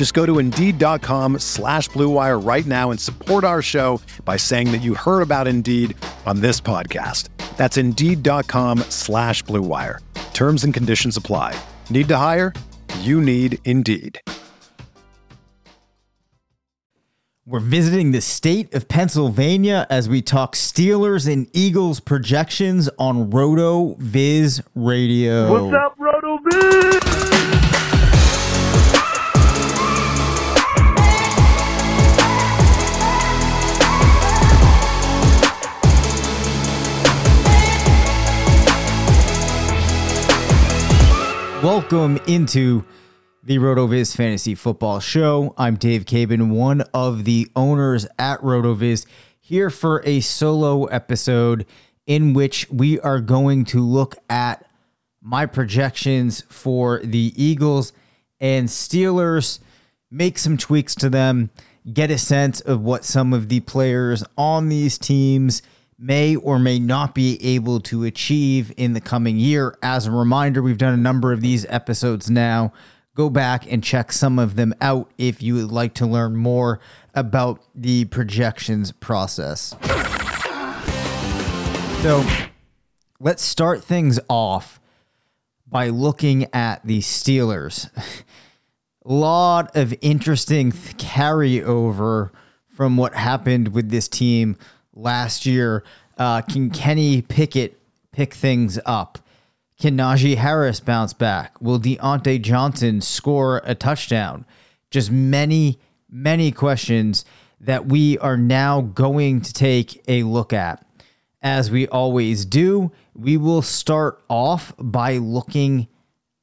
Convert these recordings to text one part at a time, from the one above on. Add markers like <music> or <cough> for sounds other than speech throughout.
Just go to Indeed.com slash BlueWire right now and support our show by saying that you heard about Indeed on this podcast. That's Indeed.com slash BlueWire. Terms and conditions apply. Need to hire? You need Indeed. We're visiting the state of Pennsylvania as we talk Steelers and Eagles projections on RotoViz Radio. What's up, Roto Viz? Welcome into the RotoViz Fantasy Football Show. I'm Dave Caban, one of the owners at RotoViz, here for a solo episode in which we are going to look at my projections for the Eagles and Steelers, make some tweaks to them, get a sense of what some of the players on these teams may or may not be able to achieve in the coming year. As a reminder, we've done a number of these episodes now. Go back and check some of them out if you would like to learn more about the projections process. So let's start things off by looking at the Steelers. A <laughs> lot of interesting carryover from what happened with this team last year. Uh, can Kenny Pickett pick things up? Can Najee Harris bounce back? Will Diontae Johnson score a touchdown? Just many, many questions that we are now going to take a look at. As we always do, we will start off by looking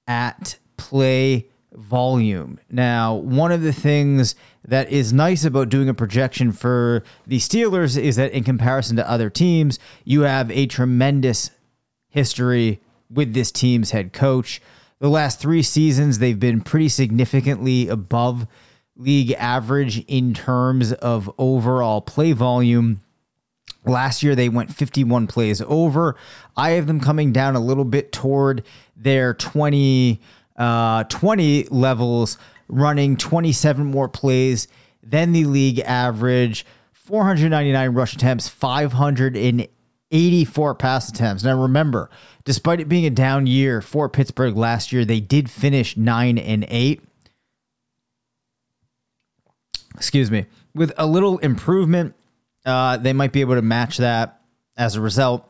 at play volume. Now, one of the things that is nice about doing a projection for the Steelers is that in comparison to other teams, you have a tremendous history with this team's head coach. The last three seasons, they've been pretty significantly above league average in terms of overall play volume. Last year, they went 51 plays over. I have them coming down a little bit toward their 20, uh, 20 levels, running 27 more plays than the league average, 499 rush attempts, 584 pass attempts. Now, remember, despite it being a down year for Pittsburgh last year, they did finish 9 and 8. Excuse me. With a little improvement, uh, they might be able to match that. As a result,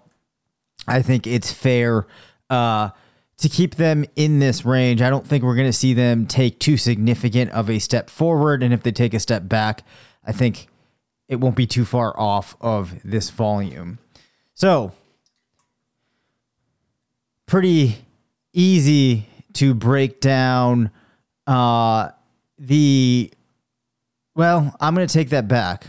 I think it's fair uh, to keep them in this range. I don't think we're going to see them take too significant of a step forward. And if they take a step back, I think it won't be too far off of this volume. So, pretty easy to break down uh, the. Well, I'm going to take that back.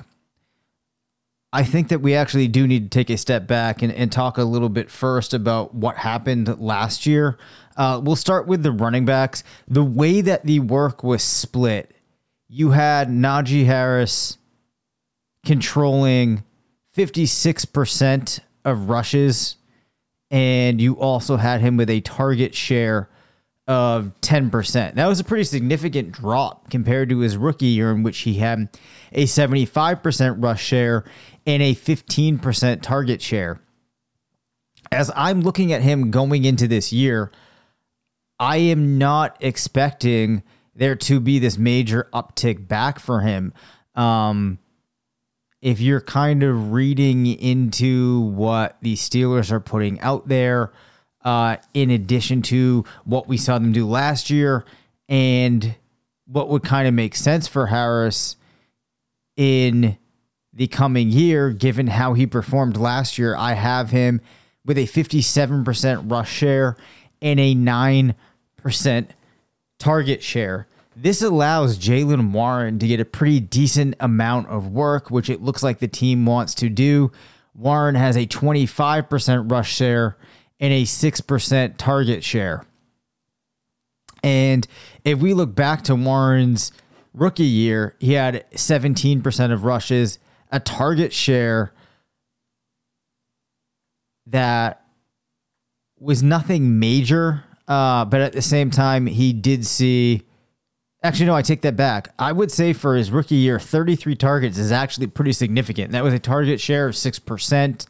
I think that we actually do need to take a step back and, and talk a little bit first about what happened last year. Uh, we'll start with the running backs. The way that the work was split, you had Najee Harris controlling 56% of rushes, and you also had him with a target share of 10%. That was a pretty significant drop compared to his rookie year, in which he had a 75% rush share and a 15% target share. As I'm looking at him going into this year, I am not expecting there to be this major uptick back for him. Um, if you're kind of reading into what the Steelers are putting out there, uh, in addition to what we saw them do last year and what would kind of make sense for Harris in the coming year, given how he performed last year, I have him with a 57% rush share and a 9% target share. This allows Jaylen Warren to get a pretty decent amount of work, which it looks like the team wants to do. Warren has a 25% rush share and a 6% target share. And if we look back to Warren's rookie year, he had 17% of rushes, a target share that was nothing major, uh, but at the same time, he did see. Actually, no, I take that back. I would say for his rookie year, 33 targets is actually pretty significant. That was a target share of 6%,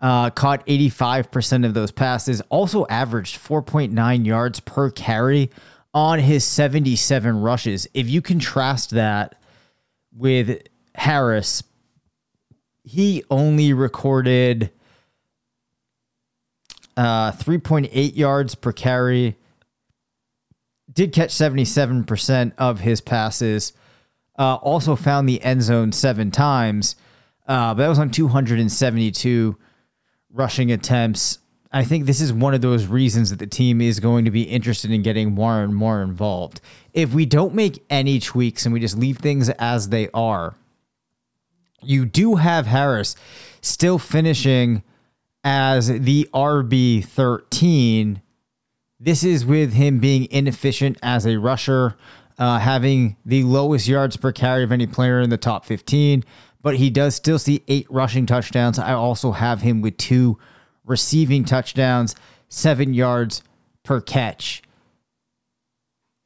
uh, caught 85% of those passes, also averaged 4.9 yards per carry on his 77 rushes. If you contrast that with Harris, he only recorded uh, 3.8 yards per carry. Did catch 77% of his passes. Uh, also found the end zone seven times. Uh, but that was on 272 rushing attempts. I think this is one of those reasons that the team is going to be interested in getting more and more involved. If we don't make any tweaks and we just leave things as they are, you do have Harris still finishing as the RB 13. This is with him being inefficient as a rusher, uh, having the lowest yards per carry of any player in the top 15, but he does still see eight rushing touchdowns. I also have him with two receiving touchdowns, seven yards per catch.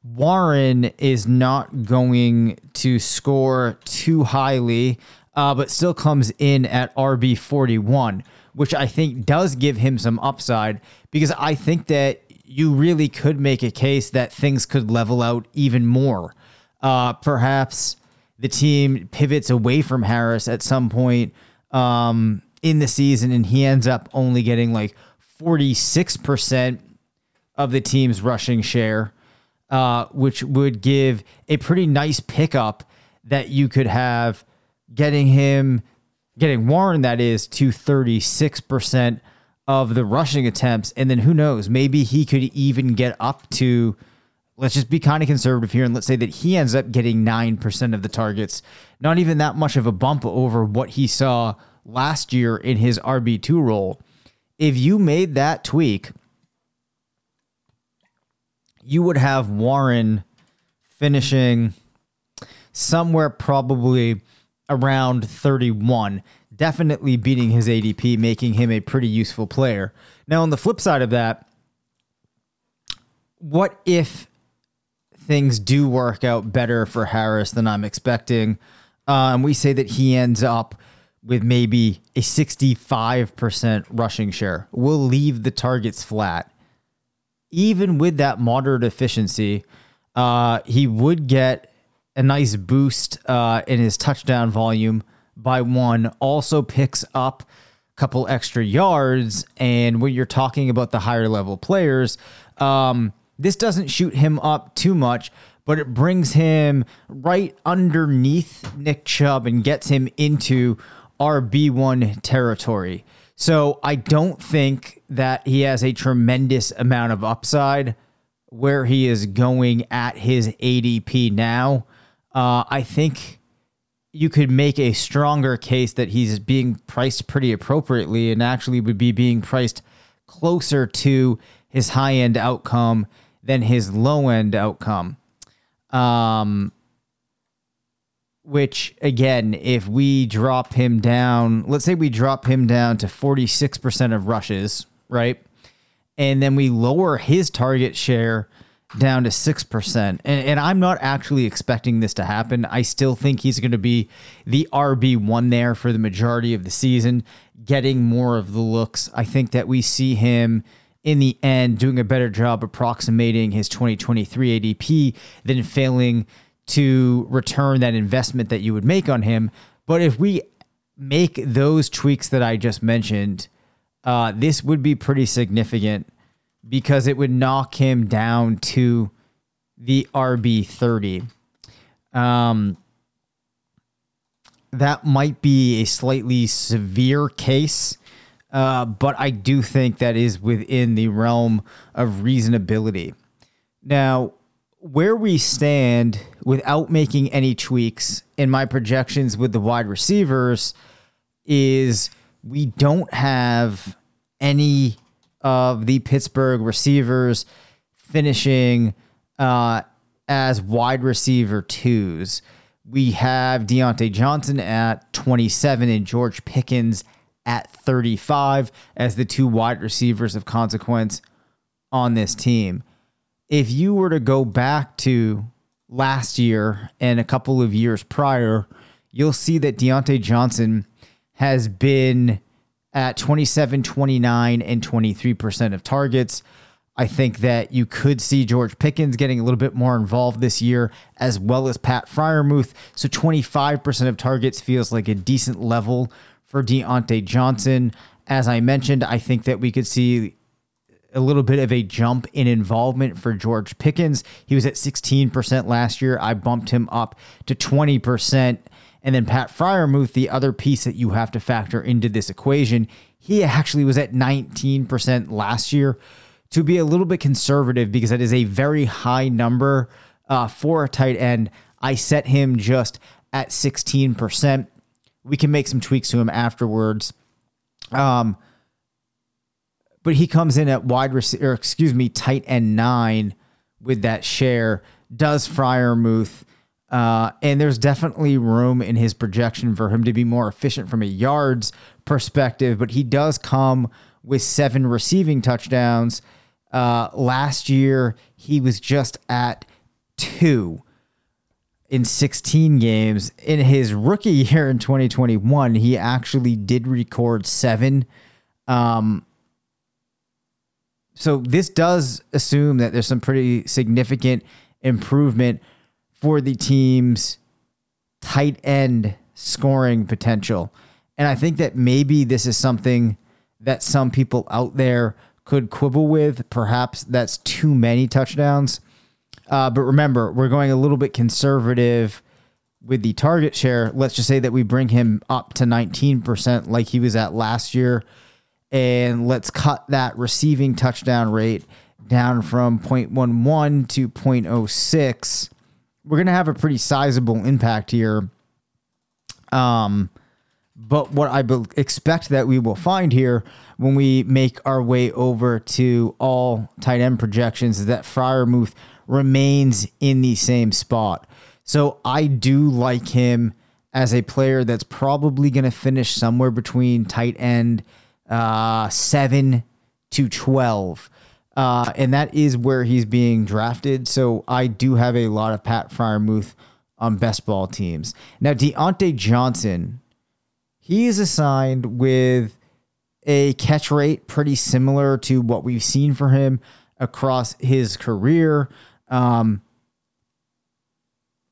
Warren is not going to score too highly, uh, but still comes in at RB 41, which I think does give him some upside because I think that you really could make a case that things could level out even more. Uh, perhaps the team pivots away from Harris at some point um, in the season and he ends up only getting like 46% of the team's rushing share, uh, which would give a pretty nice pickup that you could have getting him, getting Warren, that is, to 36% of the rushing attempts. And then who knows, maybe he could even get up to, let's just be kind of conservative here and let's say that he ends up getting 9% of the targets. Not even that much of a bump over what he saw last year in his RB2 role. If you made that tweak, you would have Warren finishing somewhere probably around 31, definitely beating his ADP, making him a pretty useful player. Now, on the flip side of that, what if things do work out better for Harris than I'm expecting? Uh, and we say that he ends up with maybe a 65% rushing share. We'll leave the targets flat. Even with that moderate efficiency, uh, he would get a nice boost uh, in his touchdown volume by one. Also picks up a couple extra yards. And when you're talking about the higher level players, um, this doesn't shoot him up too much, but it brings him right underneath Nick Chubb and gets him into RB1 territory. So I don't think that he has a tremendous amount of upside where he is going at his ADP now. Uh, I think you could make a stronger case that he's being priced pretty appropriately and actually would be being priced closer to his high end outcome than his low end outcome. Um, which again, if we drop him down, let's say we drop him down to 46% of rushes, right? And then we lower his target share down to 6%. And, and I'm not actually expecting this to happen. I still think he's going to be the RB1 there for the majority of the season, getting more of the looks. I think that we see him in the end doing a better job approximating his 2023 ADP than failing to return that investment that you would make on him. But if we make those tweaks that I just mentioned, uh, this would be pretty significant because it would knock him down to the RB 30. Um, that might be a slightly severe case, uh, but I do think that is within the realm of reasonability. Now, where we stand without making any tweaks in my projections with the wide receivers is we don't have any of the Pittsburgh receivers finishing uh, as wide receiver twos. We have Diontae Johnson at 27 and George Pickens at 35 as the two wide receivers of consequence on this team. If you were to go back to last year and a couple of years prior, you'll see that Diontae Johnson has been at 27, 29, and 23% of targets. I think that you could see George Pickens getting a little bit more involved this year, as well as Pat Freiermuth. So 25% of targets feels like a decent level for Diontae Johnson. As I mentioned, I think that we could see a little bit of a jump in involvement for George Pickens. He was at 16% last year. I bumped him up to 20%. And then Pat Freiermuth, the other piece that you have to factor into this equation, he actually was at 19% last year. To be a little bit conservative, because that is a very high number uh, for a tight end, I set him just at 16%. We can make some tweaks to him afterwards. Um, but he comes in at wide receiver, excuse me, tight end nine with that share. Does Freiermuth uh, and there's definitely room in his projection for him to be more efficient from a yards perspective, but he does come with seven receiving touchdowns. Uh, last year, he was just at two in 16 games. In his rookie <laughs> year in 2021, he actually did record seven. Um, so this does assume that there's some pretty significant improvement for the team's tight end scoring potential. And I think that maybe this is something that some people out there could quibble with. Perhaps that's too many touchdowns. Uh, but remember, we're going a little bit conservative with the target share. Let's just say that we bring him up to 19% like he was at last year. And let's cut that receiving touchdown rate down from 0.11 to 0.06 we're to have a pretty sizable impact here. Um, but what I be- expect that we will find here when we make our way over to all tight end projections is that Freiermuth remains in the same spot. So I do like him as a player that's probably going to finish somewhere between tight end uh, 7 to 12. Uh, and that is where he's being drafted. So I do have a lot of Pat Freiermuth on best ball teams. Now, Diontae Johnson, he is assigned with a catch rate pretty similar to what we've seen for him across his career. Um,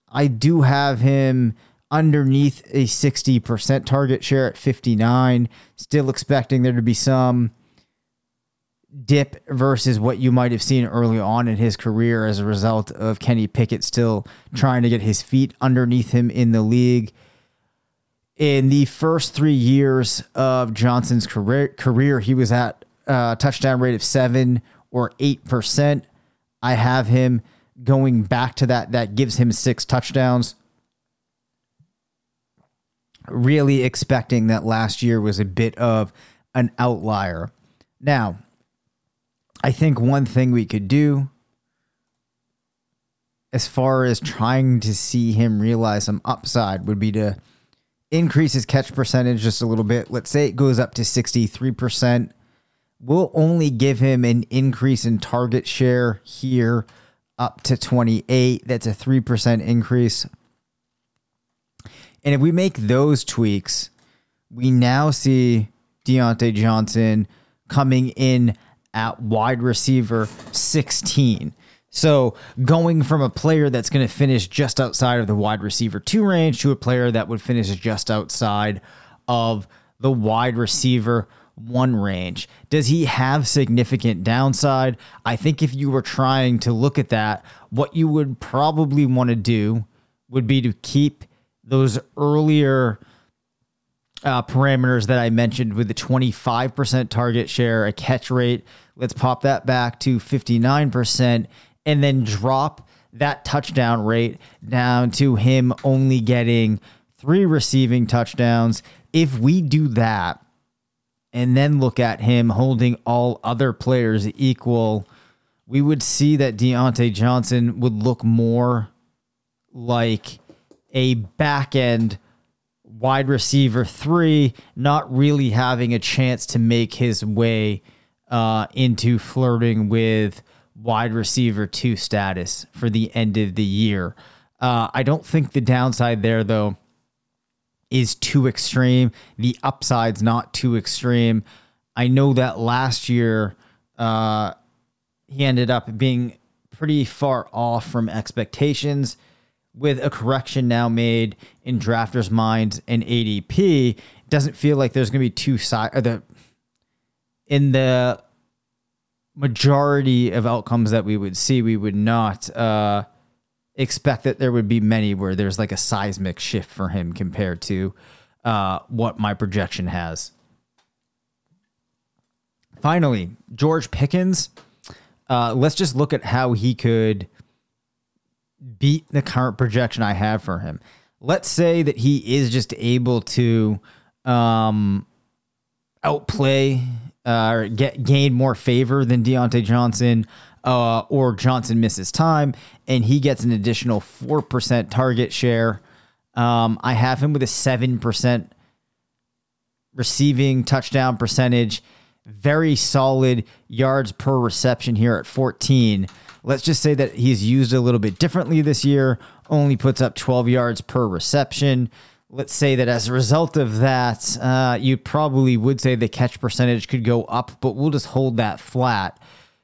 I do have him underneath a 60% target share at 59. Still expecting there to be some dip versus what you might have seen early on in his career as a result of Kenny Pickett still trying to get his feet underneath him in the league. In the first three years of Johnson's career, career he was at a touchdown rate of seven or eight percent. I have him going back to that. That gives him six touchdowns. Really expecting that last year was a bit of an outlier. Now, I think one thing we could do as far as trying to see him realize some upside would be to increase his catch percentage just a little bit. Let's say it goes up to 63%. We'll only give him an increase in target share here up to 28. That's a 3% increase. And if we make those tweaks, we now see Diontae Johnson coming in at wide receiver 16. So going from a player that's going to finish just outside of the wide receiver two range to a player that would finish just outside of the wide receiver one range. Does he have significant downside? I think if you were trying to look at that, what you would probably want to do would be to keep those earlier uh, parameters that I mentioned with the 25% target share, a catch rate. Let's pop that back to 59% and then drop that touchdown rate down to him only getting three receiving touchdowns. If we do that and then look at him holding all other players equal, we would see that Diontae Johnson would look more like a back end wide receiver three, not really having a chance to make his way uh, into flirting with wide receiver two status for the end of the year. Uh, I don't think the downside there, though, is too extreme. The upside's not too extreme. I know that last year uh, he ended up being pretty far off from expectations with a correction now made in drafters' minds and ADP, it doesn't feel like there's going to be two sides. The in the majority of outcomes that we would see, we would not uh, expect that there would be many where there's like a seismic shift for him compared to uh, what my projection has. Finally, George Pickens. Uh, let's just look at how he could beat the current projection I have for him. Let's say that he is just able to um, outplay uh, or get gain more favor than Diontae Johnson, uh, or Johnson misses time and he gets an additional four percent target share. Um, I have him with a seven percent receiving touchdown percentage, very solid yards per reception here at 14. Let's just say that he's used a little bit differently this year, only puts up 12 yards per reception. Let's say that as a result of that, uh, you probably would say the catch percentage could go up, but we'll just hold that flat.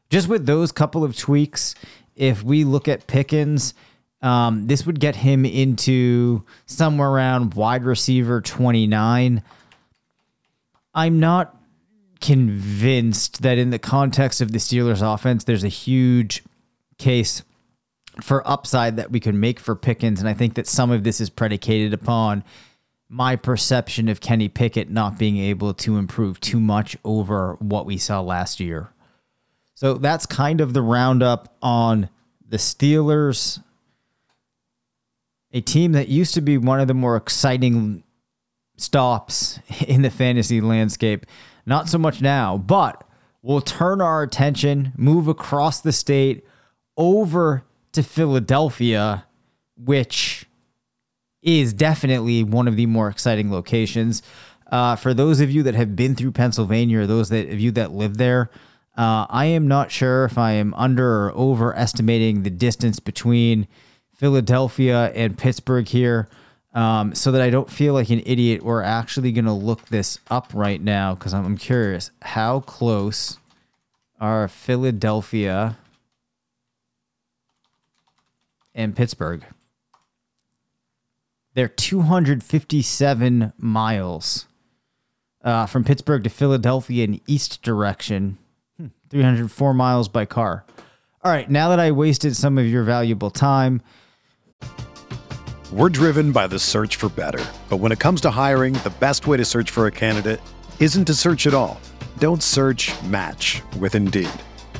Just with those couple of tweaks, if we look at Pickens, um, this would get him into somewhere around wide receiver 29. I'm not convinced that in the context of the Steelers offense, there's a huge case for upside that we could make for Pickens. And I think that some of this is predicated upon my perception of Kenny Pickett not being able to improve too much over what we saw last year. So that's kind of the roundup on the Steelers, a team that used to be one of the more exciting stops <laughs> in the fantasy landscape. Not so much now, but we'll turn our attention, move across the state over to Philadelphia, which is definitely one of the more exciting locations. Uh, for those of you that have been through Pennsylvania or those that, of you that live there, uh, I am not sure if I am under or overestimating the distance between Philadelphia and Pittsburgh here. Um, so that I don't feel like an idiot, we're actually going to look this up right now because I'm, I'm curious. How close are Philadelphia and Pittsburgh. They're 257 miles uh, from Pittsburgh to Philadelphia in east direction, hmm, 304 miles by car. All right, now that I wasted some of your valuable time, we're driven by the search for better. But when it comes to hiring, the best way to search for a candidate isn't to search at all. Don't search match with Indeed.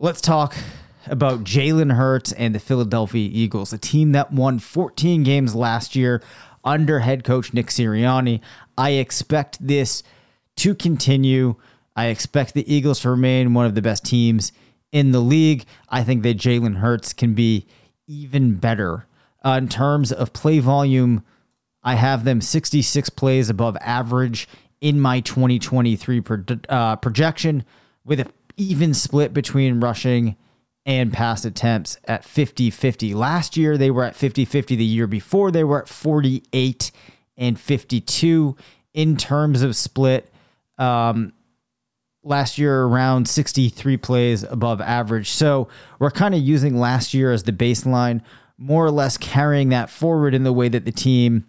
Let's talk about Jalen Hurts and the Philadelphia Eagles, a team that won 14 games last year under head coach Nick Sirianni. I expect this to continue. I expect the Eagles to remain one of the best teams in the league. I think that Jalen Hurts can be even better. Uh, in terms of play volume, I have them 66 plays above average in my 2023 pro- uh, projection with a even split between rushing and pass attempts at 50 50. Last year, they were at 50 50. The year before, they were at 48 and 52 in terms of split. Um, last year, around 63 plays above average. So we're kind of using last year as the baseline, more or less carrying that forward in the way that the team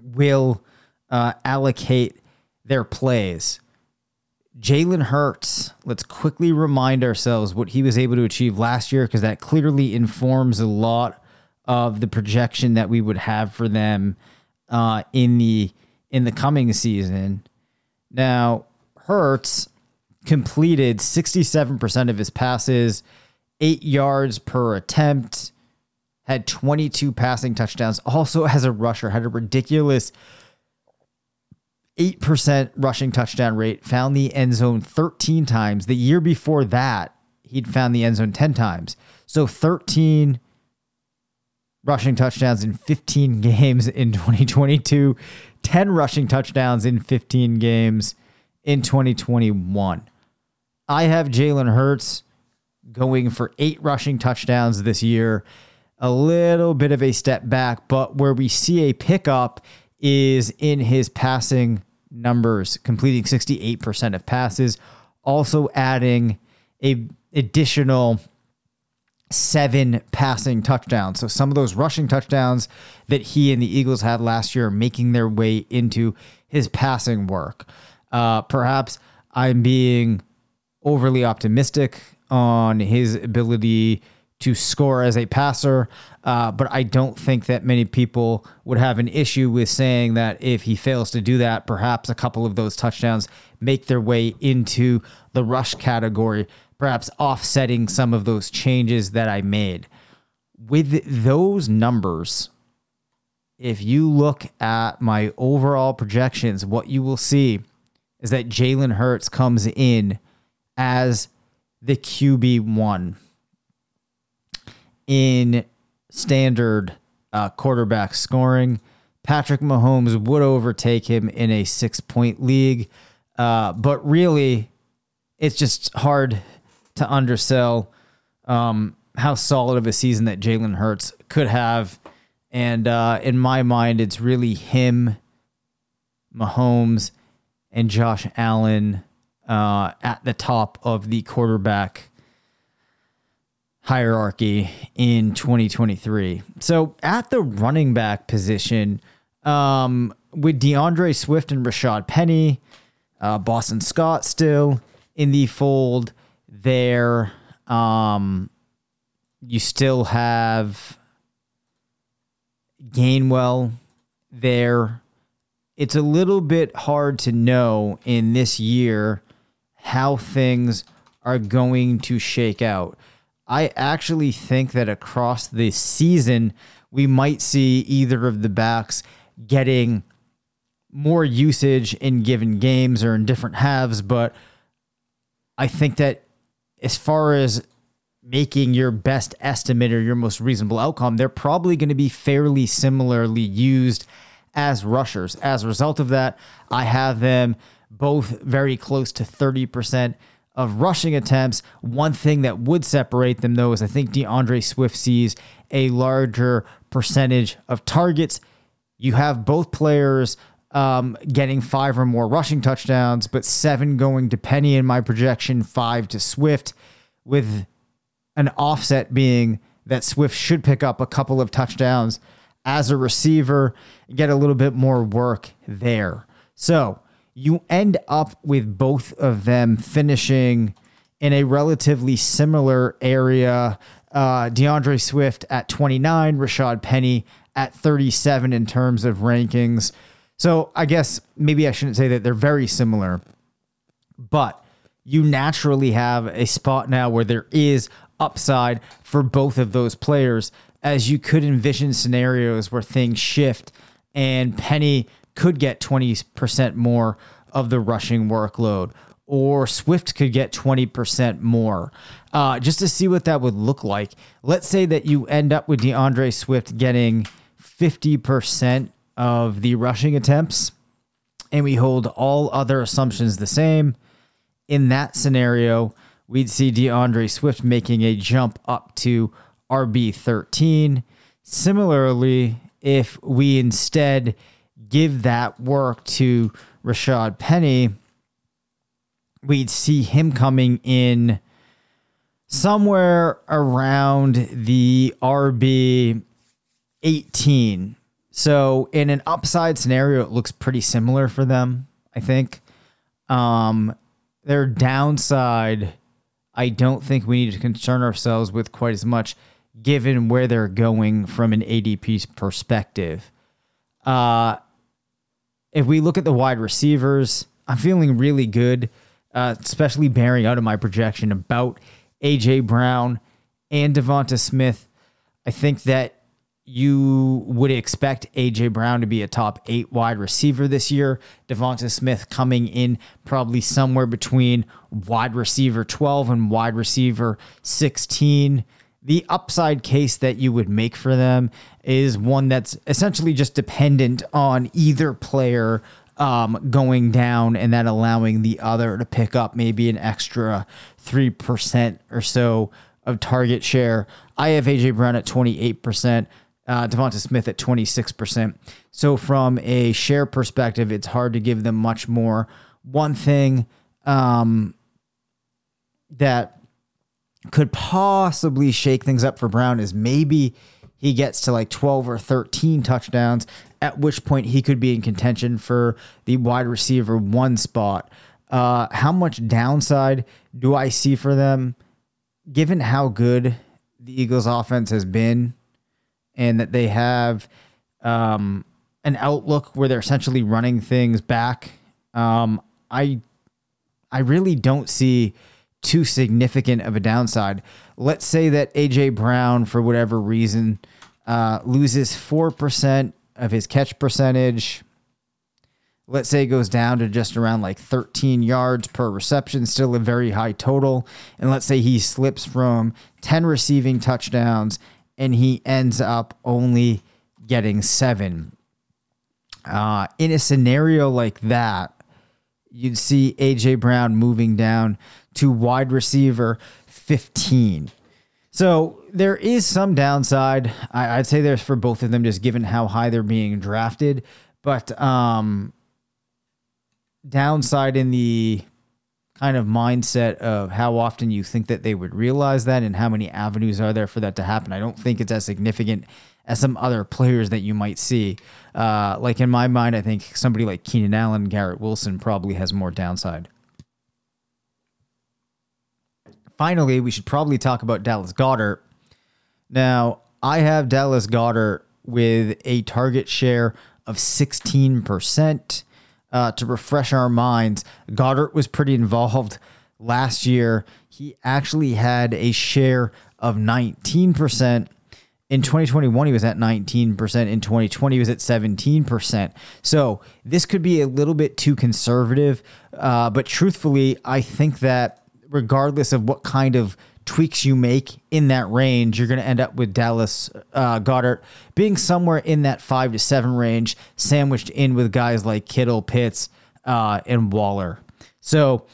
will uh, allocate their plays. Jalen Hurts, let's quickly remind ourselves what he was able to achieve last year because that clearly informs a lot of the projection that we would have for them uh, in the in the coming season. Now, Hurts completed 67% of his passes, 8 yards per attempt, had 22 passing touchdowns, also <laughs> as a rusher had a ridiculous 8% rushing touchdown rate, found the end zone 13 times. The year before that, he'd found the end zone 10 times. So 13 rushing touchdowns in 15 <laughs> games in 2022, 10 rushing touchdowns in 15 games in 2021. I have Jalen Hurts going for eight rushing touchdowns this year. A little bit of a step back, but where we see a pickup is in his passing numbers, completing 68% of passes, also adding a additional seven passing touchdowns. So some of those rushing touchdowns that he and the Eagles had last year making their way into his passing work. Uh, perhaps I'm being overly optimistic on his ability to score as a passer, uh, but I don't think that many people would have an issue with saying that if he fails to do that, perhaps a couple of those touchdowns make their way into the rush category, perhaps offsetting some of those changes that I made. With those numbers, if you look at my overall projections, what you will see is that Jalen Hurts comes in as the QB1 in standard uh, quarterback scoring. Patrick Mahomes would overtake him in a six point league. Uh, but really, it's just hard to undersell um, how solid of a season that Jalen Hurts could have. And uh, in my mind, it's really him, Mahomes, and Josh Allen uh, at the top of the quarterback hierarchy in 2023. So at the running back position, um, with D'Andre Swift and Rashad Penny, uh, Boston Scott still in the fold there. Um, you still have Gainwell there. It's a little bit hard to know in this year how things are going to shake out. I actually think that across the season, we might see either of the backs getting more usage in given games or in different halves. But I think that as far as making your best estimate or your most reasonable outcome, they're probably going to be fairly similarly used as rushers. As a result of that, I have them both very close to 30% of rushing attempts. One thing that would separate them, though, is I think D'Andre Swift sees a larger percentage of targets. You have both players um, getting five or more rushing touchdowns, but seven going to Penny in my projection, five to Swift, with an offset being that Swift should pick up a couple of touchdowns as a receiver, and get a little bit more work there. So you end up with both of them finishing in a relatively similar area. Uh, D'Andre Swift at 29, Rashad Penny at 37 in terms of rankings. So I guess maybe I shouldn't say that they're very similar, but you naturally have a spot now where there is upside for both of those players, as you could envision scenarios where things shift and Penny could get 20% more of the rushing workload, or Swift could get 20% more. Uh, just to see what that would look like. Let's say that you end up with D'Andre Swift getting 50% of the rushing attempts, and we hold all other assumptions the same. In that scenario, we'd see D'Andre Swift making a jump up to RB13. Similarly, if we instead give that work to Rashad Penny, we'd see him coming in somewhere around the RB 18. So in an upside scenario, it looks pretty similar for them, I think. Um, their downside, I don't think we need to concern ourselves with quite as much given where they're going from an ADP perspective. Uh, if we look at the wide receivers, I'm feeling really good, uh, especially bearing out of my projection about AJ Brown and DeVonta Smith. I think that you would expect AJ Brown to be a top eight wide receiver this year. DeVonta Smith coming in probably somewhere between wide receiver 12 and wide receiver 16 the upside case that you would make for them is one that's essentially just dependent on either player um, going down and that allowing the other to pick up maybe an extra 3% or so of target share. I have AJ Brown at 28%, uh, DeVonta Smith at 26%. So, from a share perspective, it's hard to give them much more. One thing um, that could possibly shake things up for Brown is maybe he gets to like 12 or 13 touchdowns, at which point he could be in contention for the wide receiver one spot. Uh, how much downside do I see for them, given how good the Eagles' offense has been, and that they have um, an outlook where they're essentially running things back? Um, I I really don't see too significant of a downside. Let's say that AJ Brown, for whatever reason, uh, loses 4% of his catch percentage. Let's say it goes down to just around like 13 yards per reception, still a very high total. And let's say he slips from 10 receiving touchdowns and he ends up only getting seven. Uh, in a scenario like that, you'd see AJ Brown moving down to wide receiver 15. So there is some downside. I, would say there's for both of them, just given how high they're being drafted. But um, downside in the kind of mindset of how often you think that they would realize that and how many avenues are there for that to happen. I don't think it's as significant as some other players that you might see. Uh, like in my mind, I think somebody like Keenan Allen, Garrett Wilson probably has more downside. Finally, we should probably talk about Dallas Goedert. Now, I have Dallas Goedert with a target share of 16%. Uh, to refresh our minds, Goedert was pretty involved last year. He actually had a share of 19%. In 2021, he was at 19%. In 2020, he was at 17%. So this could be a little bit too conservative. Uh, but truthfully, I think that regardless of what kind of tweaks you make in that range, you're going to end up with Dallas uh, Goedert being somewhere in that five to seven range, sandwiched in with guys like Kittle, Pitts, uh, and Waller. So,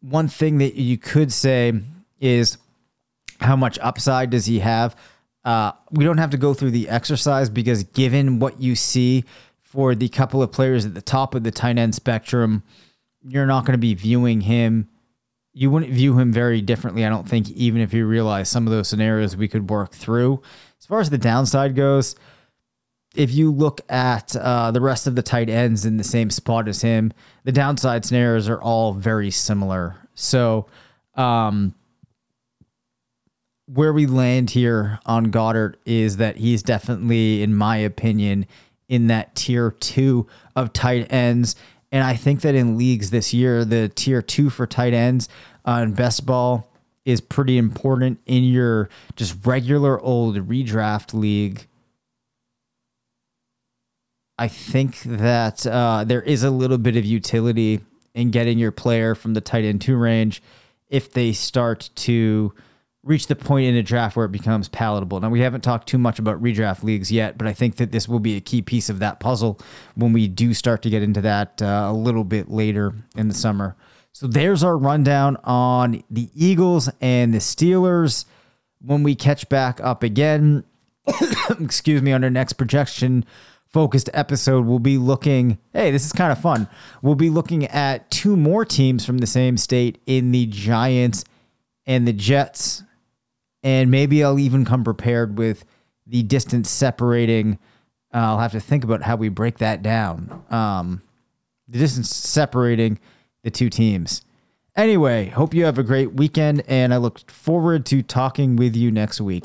one thing that you could say is how much upside does he have? Uh, we don't have to go through the exercise because given what you see for the couple of players at the top of the tight end spectrum, you're not going to be viewing him. You wouldn't view him very differently, I don't think, even if you realize some of those scenarios we could work through. As far as the downside goes, if you look at uh, the rest of the tight ends in the same spot as him, the downside scenarios are all very similar. So, um, where we land here on Goedert is that he's definitely, in my opinion, in that tier two of tight ends. And I think that in leagues this year, the tier two for tight ends on best ball is pretty important in your just regular old redraft league. I think that uh, there is a little bit of utility in getting your player from the tight end two range if they start to reach the point in a draft where it becomes palatable. Now, we haven't talked too much about redraft leagues yet, but I think that this will be a key piece of that puzzle when we do start to get into that uh, a little bit later in the summer. So there's our rundown on the Eagles and the Steelers. When we catch back up again, <coughs> excuse me, on our next projection focused episode, we'll be looking. Hey, this is kind of fun. We'll be looking at two more teams from the same state in the Giants and the Jets and maybe I'll even come prepared with the distance separating. Uh, I'll have to think about how we break that down. Um, the distance separating the two teams. Anyway, hope you have a great weekend, and I look forward to talking with you next week.